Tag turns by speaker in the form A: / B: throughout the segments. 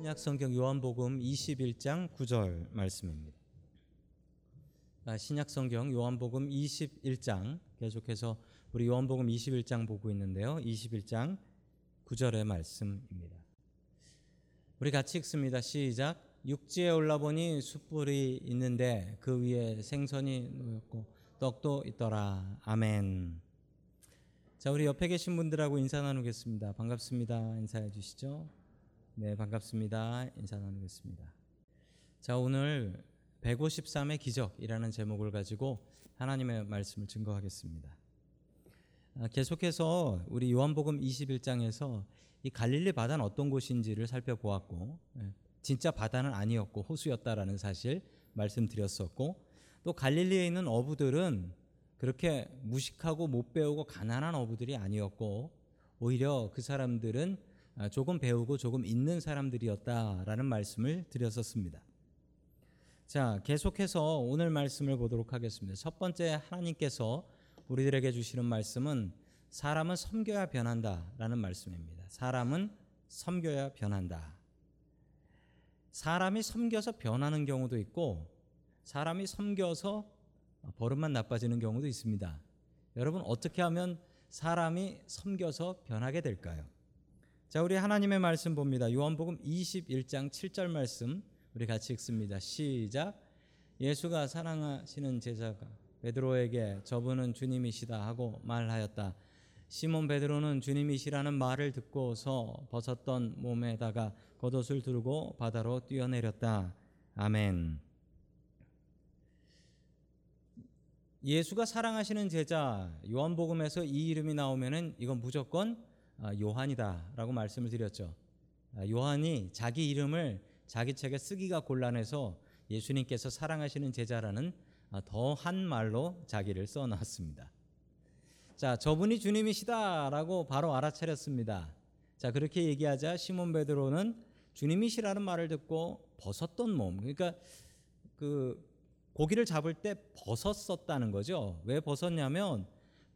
A: 신약 성경 요한복음 21장 9절 말씀입니다. 아, 신약 성경 요한복음 21장 계속해서 우리 요한복음 21장 보고 있는데요. 21장 9절의 말씀입니다. 우리 같이 읽습니다. 시작. 육지에 올라보니 숯불이 있는데 그 위에 생선이 놓였고 떡도 있더라. 아멘. 자, 우리 옆에 계신 분들하고 인사 나누겠습니다. 반갑습니다. 인사해 주시죠. 네, 반갑습니다. 인사 나누겠습니다. 자, 오늘 153의 기적이라는 제목을 가지고 하나님의 말씀을 증거하겠습니다. 아, 계속해서 우리 요한복음 21장에서 이 갈릴리 바다는 어떤 곳인지를 살펴보았고 예, 진짜 바다는 아니었고 호수였다라는 사실 말씀드렸었고 또 갈릴리에 있는 어부들은 그렇게 무식하고 못 배우고 가난한 어부들이 아니었고 오히려 그 사람들은 아, 조금 배우고 조금 있는 사람들이었다라는 말씀을 드렸었습니다. 자, 계속해서 오늘 말씀을 보도록 하겠습니다. 첫 번째 하나님께서 우리들에게 주시는 말씀은 사람은 섬겨야 변한다라는 말씀입니다. 사람은 섬겨야 변한다. 사람이 섬겨서 변하는 경우도 있고 사람이 섬겨서 버릇만 나빠지는 경우도 있습니다. 여러분 어떻게 하면 사람이 섬겨서 변하게 될까요? 자, 우리 하나님의 말씀 봅니다. 요한복음 21장 7절 말씀 우리 같이 읽습니다. 시작. 예수가 사랑하시는 제자가 베드로에게 저분은 주님이시다 하고 말하였다. 시몬 베드로는 주님이시라는 말을 듣고서 벗었던 몸에다가 겉옷을 두르고 바다로 뛰어내렸다. 아멘. 예수가 사랑하시는 제자 요한복음에서 이 이름이 나오면은 이건 무조건 아, 요한이다라고 말씀을 드렸죠. 아, 요한이 자기 이름을 자기 책에 쓰기가 곤란해서 예수님께서 사랑하시는 제자라는 아, 더한 말로 자기를 써놨습니다. 자, 저분이 주님이시다라고 바로 알아차렸습니다. 자, 그렇게 얘기하자 시몬 베드로는 주님이시라는 말을 듣고 벗었던 몸. 그러니까 그 고기를 잡을 때 벗었었다는 거죠. 왜 벗었냐면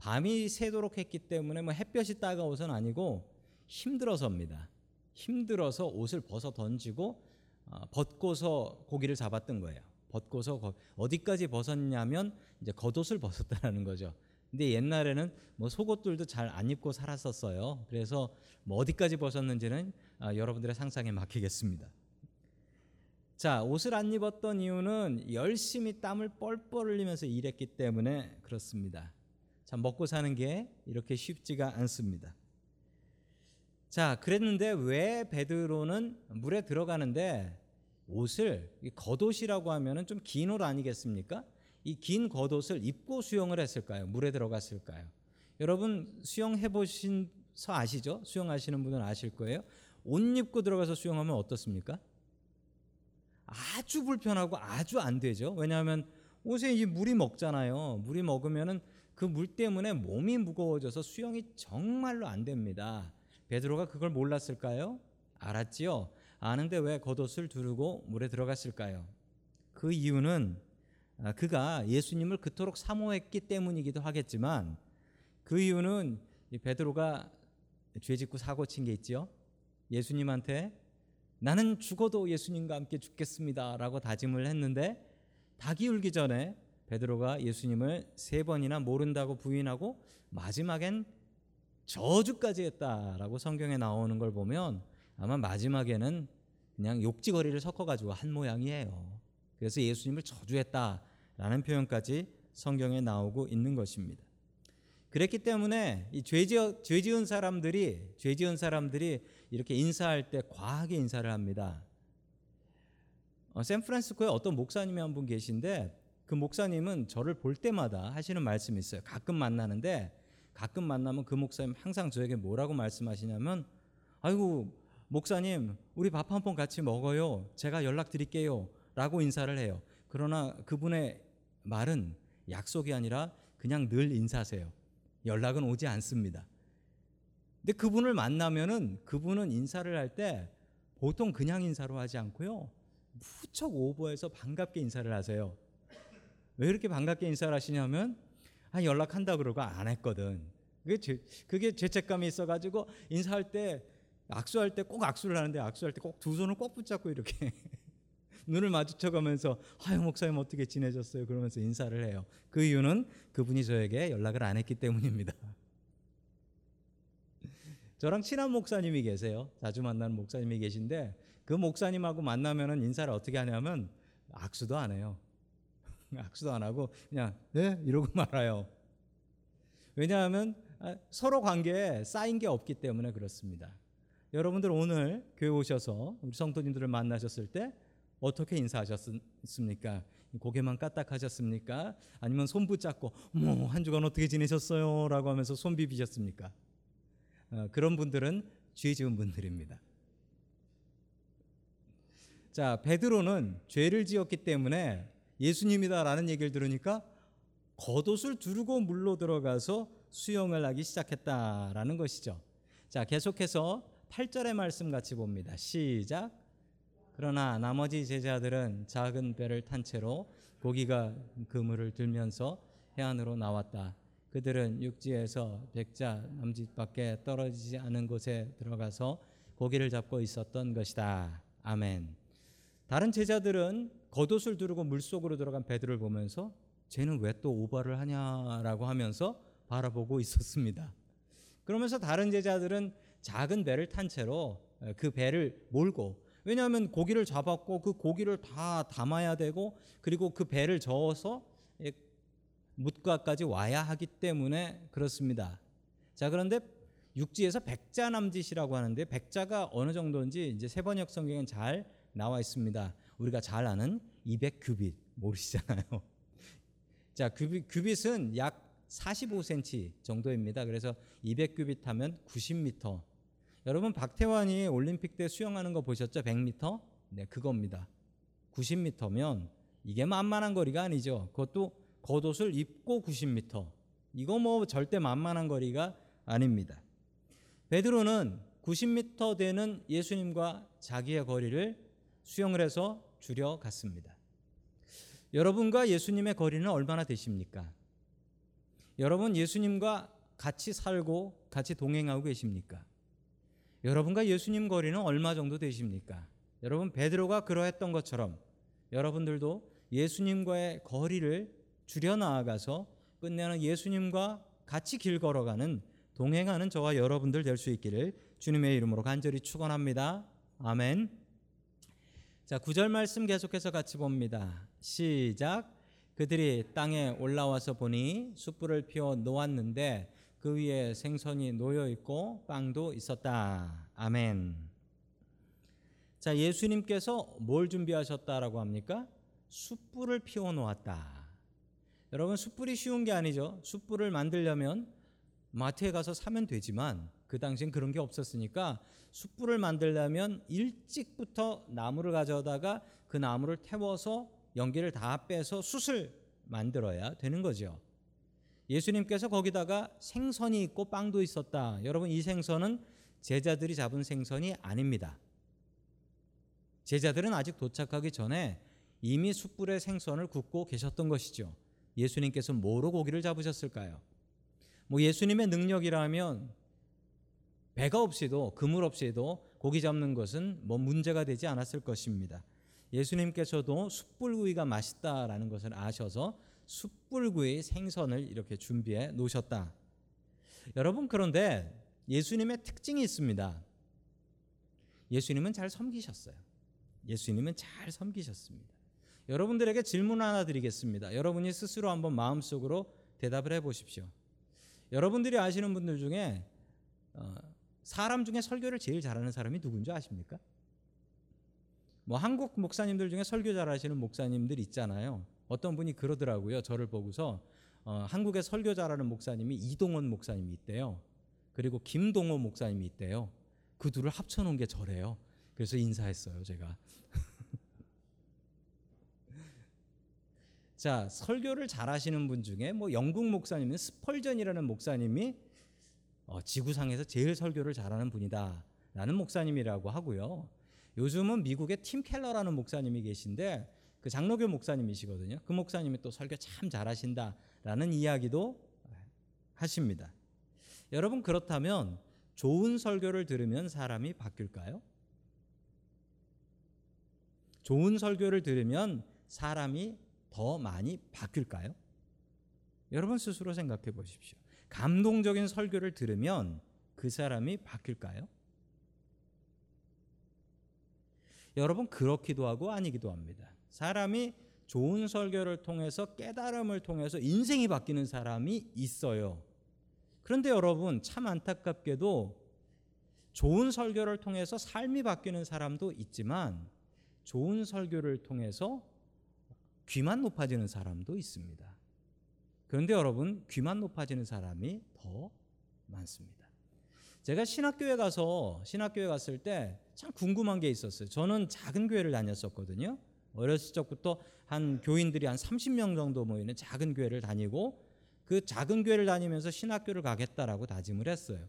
A: 밤이 새도록 했기 때문에 뭐 햇볕이 따가워서는 아니고 힘들어서입니다. 힘들어서 옷을 벗어 던지고 어, 벗고서 고기를 잡았던 거예요. 벗고서 어디까지 벗었냐면 이제 겉옷을 벗었다는 거죠. 근데 옛날에는 뭐 속옷들도 잘 안 입고 살았었어요. 그래서 뭐 어디까지 벗었는지는 아, 여러분들의 상상에 맡기겠습니다. 자, 옷을 안 입었던 이유는 열심히 땀을 뻘뻘 흘리면서 일했기 때문에 그렇습니다. 참 먹고 사는 게 이렇게 쉽지가 않습니다. 자, 그랬는데 왜 베드로는 물에 들어가는데 옷을 겉옷이라고 하면은 좀 긴 옷 아니겠습니까? 이 긴 겉옷을 입고 수영을 했을까요? 물에 들어갔을까요? 여러분 수영해 보신 서 아시죠? 수영하시는 분은 아실 거예요. 옷 입고 들어가서 수영하면 어떻습니까? 아주 불편하고 아주 안 되죠. 왜냐하면 옷에 이 물이 먹잖아요. 물이 먹으면은 그 물 때문에 몸이 무거워져서 수영이 정말로 안 됩니다. 베드로가 그걸 몰랐을까요? 알았지요. 아는데 왜 겉옷을 두르고 물에 들어갔을까요? 그 이유는 아, 그가 예수님을 그토록 사모했기 때문이기도 하겠지만 그 이유는 베드로가 죄짓고 사고 친 게 있죠. 예수님한테 나는 죽어도 예수님과 함께 죽겠습니다라고 다짐을 했는데 닭이 울기 전에 베드로가 예수님을 세 번이나 모른다고 부인하고 마지막엔 저주까지 했다라고 성경에 나오는 걸 보면 아마 마지막에는 그냥 욕지거리를 섞어가지고 한 모양이에요. 그래서 예수님을 저주했다라는 표현까지 성경에 나오고 있는 것입니다. 그랬기 때문에 이 죄지어, 죄지은 사람들이 죄지은 사람들이 이렇게 인사할 때 과하게 인사를 합니다. 어, 샌프란시스코에 어떤 목사님이 한 분 계신데 그 목사님은 저를 볼 때마다 하시는 말씀이 있어요. 가끔 만나는데 가끔 만나면 그 목사님 항상 저에게 뭐라고 말씀하시냐면 아이고 목사님 우리 밥 한 번 같이 먹어요. 제가 연락 드릴게요. 라고 인사를 해요. 그러나 그분의 말은 약속이 아니라 그냥 늘 인사하세요. 연락은 오지 않습니다. 근데 그분을 만나면은 그분은 인사를 할 때 보통 그냥 인사로 하지 않고요. 무척 오버해서 반갑게 인사를 하세요. 왜 이렇게 반갑게 인사를 하시냐면 아 연락한다 그러고 안 했거든. 그게 제, 그게 죄책감이 있어가지고 인사할 때 악수할 때 꼭 악수를 하는데 악수할 때 꼭 두 손을 꼭 붙잡고 이렇게 눈을 마주쳐가면서 하요 목사님 어떻게 지내셨어요? 그러면서 인사를 해요. 그 이유는 그분이 저에게 연락을 안 했기 때문입니다. 저랑 친한 목사님이 계세요. 자주 만나는 목사님이 계신데 그 목사님하고 만나면은 인사를 어떻게 하냐면 악수도 안 해요. 악수도 안 하고 그냥 네 이러고 말아요. 왜냐하면 아, 서로 관계에 쌓인 게 없기 때문에 그렇습니다. 여러분들 오늘 교회 오셔서 우리 성도님들을 만나셨을 때 어떻게 인사하셨습니까? 고개만 까딱하셨습니까? 아니면 손 붙잡고 뭐 한 주간 어떻게 지내셨어요? 라고 하면서 손 비비셨습니까? 어, 그런 분들은 죄 지은 분들입니다. 자, 베드로는 죄를 지었기 때문에 예수님이다라는 얘기를 들으니까 겉옷을 두르고 물로 들어가서 수영을 하기 시작했다라는 것이죠. 자, 계속해서 8절의 말씀 같이 봅니다. 시작. 그러나 나머지 제자들은 작은 배를 탄 채로 고기가 그물을 들면서 해안으로 나왔다. 그들은 육지에서 백자 남짓 밖에 떨어지지 않은 곳에 들어가서 고기를 잡고 있었던 것이다. 아멘. 다른 제자들은 겉옷을 두르고 물속으로 들어간 베드로를 보면서 쟤는 왜 또 오바를 하냐라고 하면서 바라보고 있었습니다. 그러면서 다른 제자들은 작은 배를 탄 채로 그 배를 몰고 왜냐하면 고기를 잡았고 그 고기를 다 담아야 되고 그리고 그 배를 저어서 묻가까지 와야 하기 때문에 그렇습니다. 자 그런데 육지에서 백자 남짓이라고 하는데 백자가 어느 정도인지 이제 세번역 성경엔 잘 나와 있습니다. 우리가 잘 아는 200규빗 모르시잖아요. 자 규빗, 규빗은 약 45cm 정도입니다. 그래서 200규빗 하면 90m. 여러분 박태환이 올림픽 때 수영하는 거 보셨죠? 100m? 네, 그겁니다. 90m면 이게 만만한 거리가 아니죠. 그것도 겉옷을 입고 90m. 이거 뭐 절대 만만한 거리가 아닙니다. 베드로는 90m 되는 예수님과 자기의 거리를 수영을 해서 줄여갔습니다. 여러분과 예수님의 거리는 얼마나 되십니까? 여러분 예수님과 같이 살고 같이 동행하고 계십니까? 여러분과 예수님 거리는 얼마 정도 되십니까? 여러분 베드로가 그러했던 것처럼 여러분들도 예수님과의 거리를 줄여 나아가서 끝내는 예수님과 같이 길 걸어가는 동행하는 저와 여러분들 될 수 있기를 주님의 이름으로 간절히 축원합니다. 아멘. 자, 9절 말씀 계속해서 같이 봅니다. 시작. 그들이 땅에 올라와서 보니 숯불을 피워 놓았는데 그 위에 생선이 놓여 있고 빵도 있었다. 아멘. 자, 예수님께서 뭘 준비하셨다라고 합니까? 숯불을 피워 놓았다. 여러분 숯불이 쉬운 게 아니죠. 숯불을 만들려면 마트에 가서 사면 되지만 그 당시엔 그런 게 없었으니까 숯불을 만들려면 일찍부터 나무를 가져다가 그 나무를 태워서 연기를 다 빼서 숯을 만들어야 되는 거죠. 예수님께서 거기다가 생선이 있고 빵도 있었다. 여러분 이 생선은 제자들이 잡은 생선이 아닙니다. 제자들은 아직 도착하기 전에 이미 숯불에 생선을 굽고 계셨던 것이죠. 예수님께서 뭐로 고기를 잡으셨을까요? 뭐 예수님의 능력이라면 배가 없이도 그물 없이도 고기 잡는 것은 뭐 문제가 되지 않았을 것입니다. 예수님께서도 숯불구이가 맛있다라는 것을 아셔서 숯불구이 생선을 이렇게 준비해 놓으셨다. 여러분 그런데 예수님의 특징이 있습니다. 예수님은 잘 섬기셨어요. 예수님은 잘 섬기셨습니다. 여러분들에게 질문 하나 드리겠습니다. 여러분이 스스로 한번 마음속으로 대답을 해 보십시오. 여러분들이 아시는 분들 중에 어, 사람 중에 설교를 제일 잘하는 사람이 누군지 아십니까? 뭐 한국 목사님들 중에 설교 잘하시는 목사님들 있잖아요. 어떤 분이 그러더라고요. 저를 보고서 어, 한국에 설교 잘하는 목사님이 이동원 목사님이 있대요. 그리고 김동호 목사님이 있대요. 그 둘을 합쳐놓은 게 저래요. 그래서 인사했어요, 제가. 자, 설교를 잘하시는 분 중에 뭐 영국 목사님은 스펄전이라는 목사님이 어, 지구상에서 제일 설교를 잘하는 분이다라는 목사님이라고 하고요. 요즘은 미국에 팀 켈러라는 목사님이 계신데 그 장로교 목사님이시거든요. 그 목사님이 또 설교 참 잘하신다라는 이야기도 하십니다. 여러분 그렇다면 좋은 설교를 들으면 사람이 바뀔까요? 좋은 설교를 들으면 사람이 더 많이 바뀔까요? 여러분 스스로 생각해 보십시오. 감동적인 설교를 들으면 그 사람이 바뀔까요? 여러분 그렇기도 하고 아니기도 합니다. 사람이 좋은 설교를 통해서 깨달음을 통해서 인생이 바뀌는 사람이 있어요. 그런데 여러분 참 안타깝게도 좋은 설교를 통해서 삶이 바뀌는 사람도 있지만 좋은 설교를 통해서 귀만 높아지는 사람도 있습니다. 그런데 여러분 귀만 높아지는 사람이 더 많습니다. 제가 신학교에 가서 신학교에 갔을 때 참 궁금한 게 있었어요. 저는 작은 교회를 다녔었거든요. 어렸을 적부터 한 교인들이 한 30명 정도 모이는 작은 교회를 다니고 그 작은 교회를 다니면서 신학교를 가겠다라고 다짐을 했어요.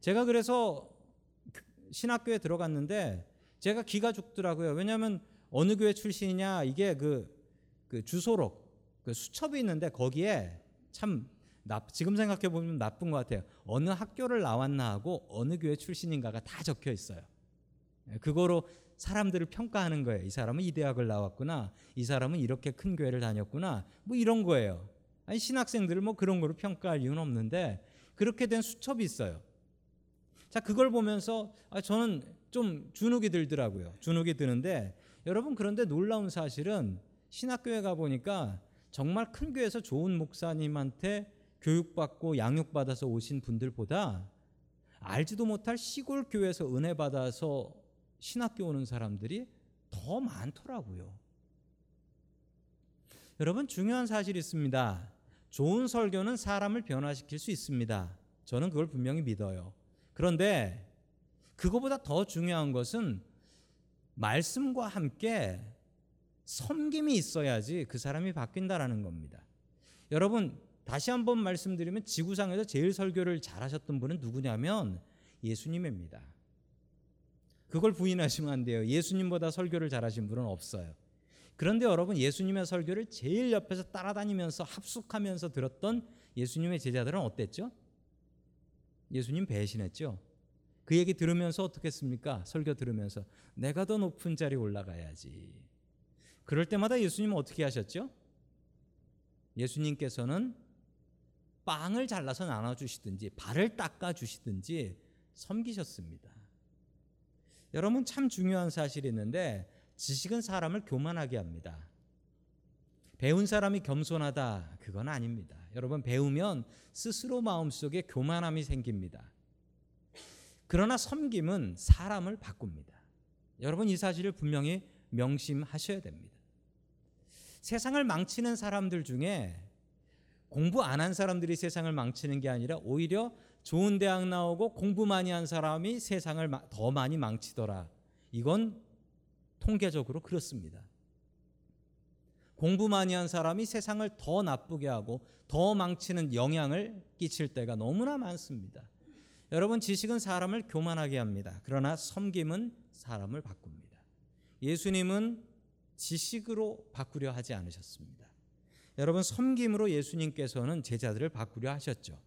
A: 제가 그래서 신학교에 들어갔는데 제가 기가 죽더라고요. 왜냐하면 어느 교회 출신이냐 이게 그, 그 주소록 그 수첩이 있는데 거기에 참 나, 지금 생각해 보면 나쁜 것 같아요. 어느 학교를 나왔나 하고 어느 교회 출신인가가 다 적혀 있어요. 예, 그거로 사람들을 평가하는 거예요. 이 사람은 이 대학을 나왔구나. 이 사람은 이렇게 큰 교회를 다녔구나. 뭐 이런 거예요. 아니 신학생들을 뭐 그런 거로 평가할 이유는 없는데 그렇게 된 수첩이 있어요. 자, 그걸 보면서 아, 저는 좀 주눅이 들더라고요. 주눅이 드는데 여러분 그런데 놀라운 사실은 신학교에 가 보니까 정말 큰 교회에서 좋은 목사님한테 교육받고 양육받아서 오신 분들보다 알지도 못할 시골 교회에서 은혜 받아서 신학교 오는 사람들이 더 많더라고요. 여러분 중요한 사실이 있습니다. 좋은 설교는 사람을 변화시킬 수 있습니다. 저는 그걸 분명히 믿어요. 그런데 그거보다 더 중요한 것은 말씀과 함께 섬김이 있어야지 그 사람이 바뀐다라는 겁니다. 여러분 다시 한번 말씀드리면 지구상에서 제일 설교를 잘하셨던 분은 누구냐면 예수님입니다. 그걸 부인하시면 안 돼요. 예수님보다 설교를 잘하신 분은 없어요. 그런데 여러분 예수님의 설교를 제일 옆에서 따라다니면서 합숙하면서 들었던 예수님의 제자들은 어땠죠? 예수님 배신했죠. 그 얘기 들으면서 어떻게 했습니까? 설교 들으면서 내가 더 높은 자리에 올라가야지. 그럴 때마다 예수님은 어떻게 하셨죠? 예수님께서는 빵을 잘라서 나눠 주시든지 발을 닦아 주시든지 섬기셨습니다. 여러분 참 중요한 사실이 있는데 지식은 사람을 교만하게 합니다. 배운 사람이 겸손하다 그건 아닙니다. 여러분 배우면 스스로 마음속에 교만함이 생깁니다. 그러나 섬김은 사람을 바꿉니다. 여러분 이 사실을 분명히 명심하셔야 됩니다. 세상을 망치는 사람들 중에 공부 안 한 사람들이 세상을 망치는 게 아니라 오히려 좋은 대학 나오고 공부 많이 한 사람이 세상을 더 많이 망치더라. 이건 통계적으로 그렇습니다. 공부 많이 한 사람이 세상을 더 나쁘게 하고 더 망치는 영향을 끼칠 때가 너무나 많습니다. 여러분 지식은 사람을 교만하게 합니다. 그러나 섬김은 사람을 바꿉니다. 예수님은 지식으로 바꾸려 하지 않으셨습니다. 여러분 섬김으로 예수님께서는 제자들을 바꾸려 하셨죠.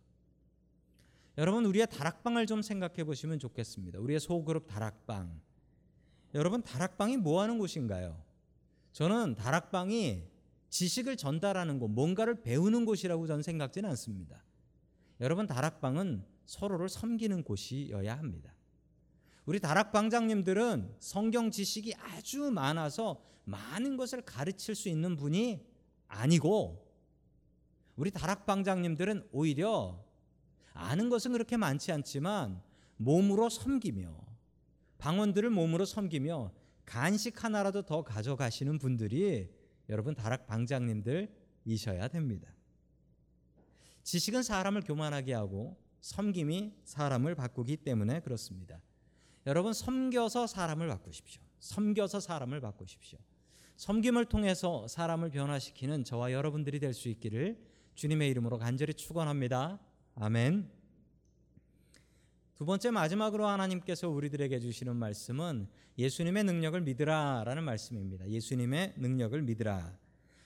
A: 여러분 우리의 다락방을 좀 생각해 보시면 좋겠습니다. 우리의 소그룹 다락방. 여러분 다락방이 뭐 하는 곳인가요? 저는 다락방이 지식을 전달하는 곳, 뭔가를 배우는 곳이라고 저는 생각지는 않습니다. 여러분 다락방은 서로를 섬기는 곳이어야 합니다. 우리 다락방장님들은 성경 지식이 아주 많아서 많은 것을 가르칠 수 있는 분이 아니고 우리 다락방장님들은 오히려 아는 것은 그렇게 많지 않지만 몸으로 섬기며 방언들을 몸으로 섬기며 간식 하나라도 더 가져가시는 분들이 여러분 다락 방장님들이셔야 됩니다. 지식은 사람을 교만하게 하고 섬김이 사람을 바꾸기 때문에 그렇습니다. 여러분 섬겨서 사람을 바꾸십시오. 섬겨서 사람을 바꾸십시오. 섬김을 통해서 사람을 변화시키는 저와 여러분들이 될 수 있기를 주님의 이름으로 간절히 축원합니다. 아멘. 두 번째 마지막으로 하나님께서 우리들에게 주시는 말씀은 예수님의 능력을 믿으라라는 말씀입니다. 예수님의 능력을 믿으라.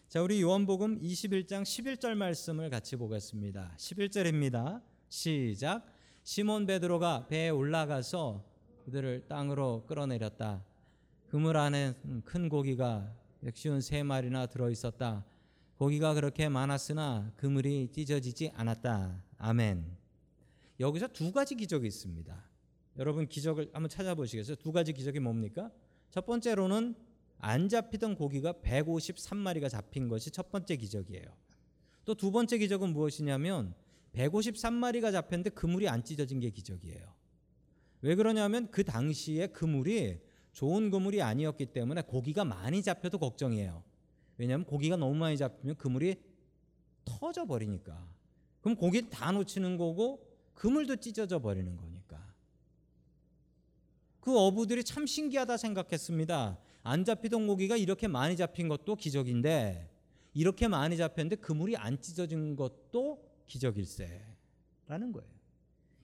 A: 자, 우리 요한복음 21장 11절 말씀을 같이 보겠습니다. 11절입니다. 시작. 시몬 베드로가 배에 올라가서 그들을 땅으로 끌어내렸다. 그물 안에 큰 고기가 역시운 세 마리나 들어 있었다. 고기가 그렇게 많았으나 그물이 찢어지지 않았다. 아멘. 여기서 두 가지 기적이 있습니다. 여러분 기적을 한번 찾아보시겠어요? 두 가지 기적이 뭡니까? 첫 번째로는 안 잡히던 고기가 153마리가 잡힌 것이 첫 번째 기적이에요. 또 두 번째 기적은 무엇이냐면 153마리가 잡혔는데 그물이 안 찢어진 게 기적이에요. 왜 그러냐면 그 당시에 그물이 좋은 그물이 아니었기 때문에 고기가 많이 잡혀도 걱정이에요. 왜냐하면 고기가 너무 많이 잡히면 그물이 터져 버리니까. 그럼 고기 다 놓치는 거고 그물도 찢어져 버리는 거니까. 그 어부들이 참 신기하다 생각했습니다. 안 잡히던 고기가 이렇게 많이 잡힌 것도 기적인데 이렇게 많이 잡혔는데 그물이 안 찢어진 것도 기적일세라는 거예요.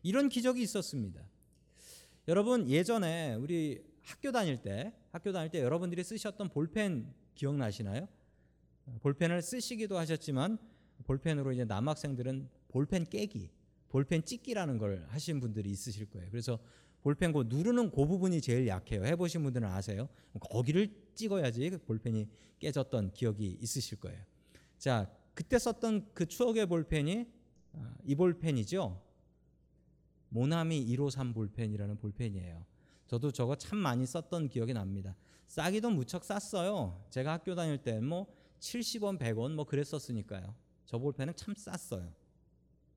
A: 이런 기적이 있었습니다. 여러분 예전에 우리 학교 다닐 때 학교 다닐 때 여러분들이 쓰셨던 볼펜 기억나시나요? 볼펜을 쓰시기도 하셨지만 볼펜으로 이제 남학생들은 볼펜 깨기, 볼펜 찍기라는 걸 하신 분들이 있으실 거예요. 그래서 볼펜 그 누르는 그 부분이 제일 약해요. 해보신 분들은 아세요. 거기를 찍어야지 그 볼펜이 깨졌던 기억이 있으실 거예요. 자, 그때 썼던 그 추억의 볼펜이 아, 이 볼펜이죠. 모나미 153 볼펜이라는 볼펜이에요. 저도 저거 참 많이 썼던 기억이 납니다. 싸기도 무척 쌌어요. 제가 학교 다닐 때 뭐 70원, 100원 뭐 그랬었으니까요. 저 볼펜은 참 쌌어요.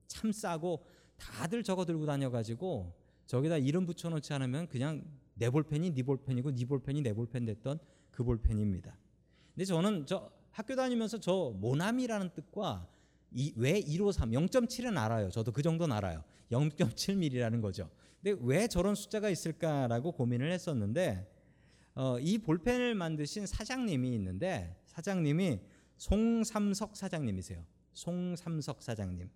A: 참 싸고 다들 저거 들고 다녀가지고 저기다 이름 붙여놓지 않으면 그냥 내 볼펜이 네 볼펜이고 네 볼펜이 내 볼펜 됐던 그 볼펜입니다. 근데 저는 저 학교 다니면서 저 모나미라는 뜻과 이, 왜 153, 0.7은 알아요. 저도 그 정도는 알아요. 0.7mm라는 거죠. 근데 왜 저런 숫자가 있을까라고 고민을 했었는데 어, 이 볼펜을 만드신 사장님이 있는데 사장님이 송삼석 사장님이세요. 송삼석 사장님.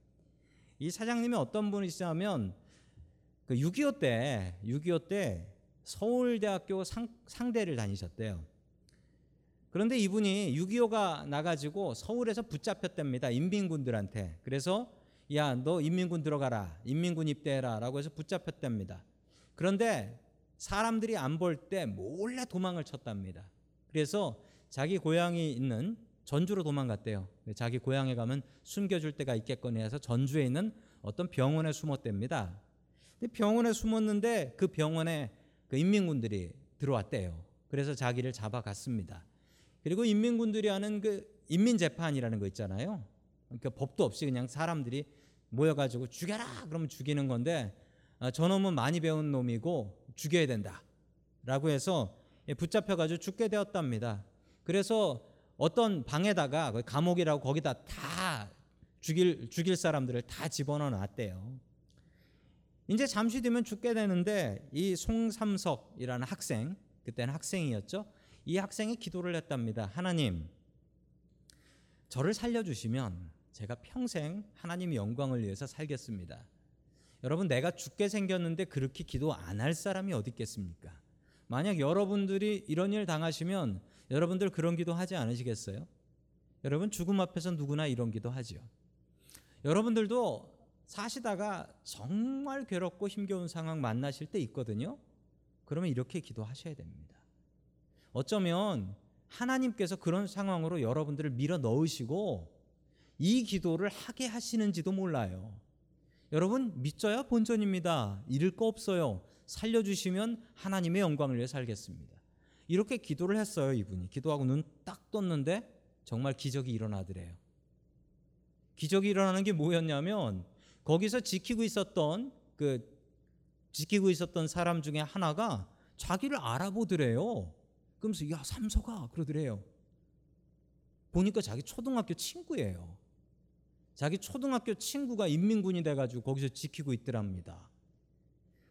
A: 이 사장님이 어떤 분이시냐면 그 6.25 때, 6.25 때 서울대학교 상, 상대를 다니셨대요. 그런데 이분이 6.25가 나가지고 서울에서 붙잡혔답니다. 인민군들한테. 그래서 야, 너 인민군 들어가라. 인민군 입대해라. 라고 해서 붙잡혔답니다. 그런데 사람들이 안 볼 때 몰래 도망을 쳤답니다. 그래서 자기 고향이 있는 전주로 도망갔대요. 자기 고향에 가면 숨겨줄 데가 있겠거니 해서 전주에 있는 어떤 병원에 숨었답니다. 근데 병원에 숨었는데 그 병원에 그 인민군들이 들어왔대요. 그래서 자기를 잡아갔습니다. 그리고 인민군들이 하는 그 인민재판이라는 거 있잖아요. 그러니까 법도 없이 그냥 사람들이 모여가지고 죽여라 그러면 죽이는 건데 아, 저놈은 많이 배운 놈이고 죽여야 된다라고 해서 붙잡혀가지고 죽게 되었답니다. 그래서 어떤 방에다가 그 감옥이라고 거기다 다 죽일 죽일 사람들을 다 집어넣어 놨대요. 이제 잠시 뒤면 죽게 되는데 이 송삼석이라는 학생 그때는 학생이었죠. 이 학생이 기도를 했답니다. 하나님, 저를 살려주시면 제가 평생 하나님의 영광을 위해서 살겠습니다. 여러분, 내가 죽게 생겼는데 그렇게 기도 안 할 사람이 어디 있겠습니까? 만약 여러분들이 이런 일 당하시면 여러분들 그런 기도 하지 않으시겠어요? 여러분, 죽음 앞에서 누구나 이런 기도 하지요. 여러분들도 사시다가 정말 괴롭고 힘겨운 상황 만나실 때 있거든요. 그러면 이렇게 기도하셔야 됩니다. 어쩌면 하나님께서 그런 상황으로 여러분들을 밀어 넣으시고 이 기도를 하게 하시는지도 몰라요. 여러분 믿져야 본전입니다. 잃을 거 없어요. 살려주시면 하나님의 영광을 위해 살겠습니다. 이렇게 기도를 했어요 이분이. 기도하고 눈 딱 떴는데 정말 기적이 일어나더래요. 기적이 일어나는 게 뭐였냐면 거기서 지키고 있었던 그 지키고 있었던 사람 중에 하나가 자기를 알아보더래요. 그러면서 야 삼서가 그러더래요. 보니까 자기 초등학교 친구예요. 자기 초등학교 친구가 인민군이 돼가지고 거기서 지키고 있더랍니다.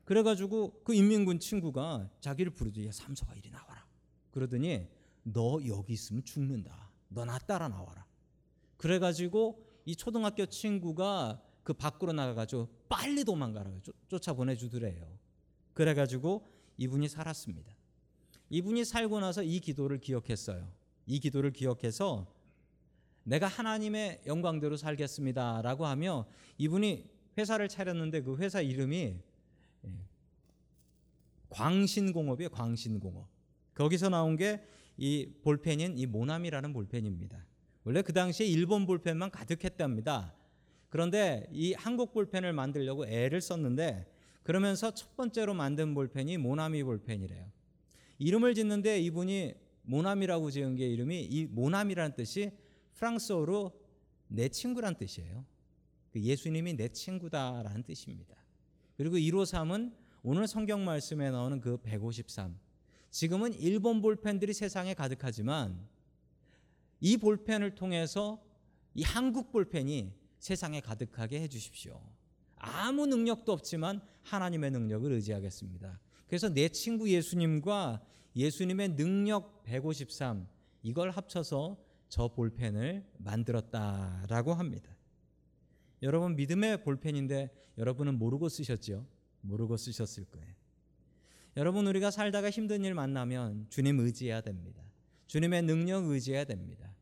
A: 그래가지고 그 인민군 친구가 자기를 부르지 야 삼서가 이리 나와라. 그러더니 너 여기 있으면 죽는다. 너 나 따라 나와라. 그래가지고 이 초등학교 친구가 그 밖으로 나가가지고 빨리 도망가라고 쫓아 보내주더래요. 그래가지고 이분이 살았습니다. 이분이 살고 나서 이 기도를 기억했어요. 이 기도를 기억해서 내가 하나님의 영광대로 살겠습니다라고 하며 이분이 회사를 차렸는데 그 회사 이름이 예, 광신공업이에요. 광신공업. 거기서 나온 게 이 볼펜인 이 모나미라는 볼펜입니다. 원래 그 당시에 일본 볼펜만 가득했답니다. 그런데 이 한국 볼펜을 만들려고 애를 썼는데 그러면서 첫 번째로 만든 볼펜이 모나미 볼펜이래요. 이름을 짓는데 이분이 모나미라고 지은 게 이름이 이 모나미라는 뜻이 프랑스어로 내 친구란 뜻이에요. 그 예수님이 내 친구다라는 뜻입니다. 그리고 153은 오늘 성경 말씀에 나오는 그 153. 지금은 일본 볼펜들이 세상에 가득하지만 이 볼펜을 통해서 이 한국 볼펜이 세상에 가득하게 해 주십시오. 아무 능력도 없지만 하나님의 능력을 의지하겠습니다. 그래서 내 친구 예수님과 예수님의 능력 153 이걸 합쳐서 저 볼펜을 만들었다라고 합니다. 여러분 믿음의 볼펜인데 여러분은 모르고 쓰셨죠? 모르고 쓰셨을 거예요. 여러분 우리가 살다가 힘든 일 만나면 주님 의지해야 됩니다. 주님의 능력 의지해야 됩니다.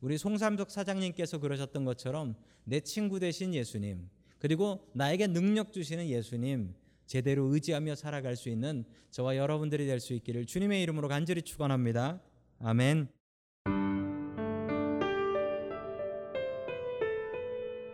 A: 우리 송삼석 사장님께서 그러셨던 것처럼 내 친구 되신 예수님 그리고 나에게 능력 주시는 예수님 제대로 의지하며 살아갈 수 있는 저와 여러분들이 될 수 있기를 주님의 이름으로 간절히 축원합니다. 아멘.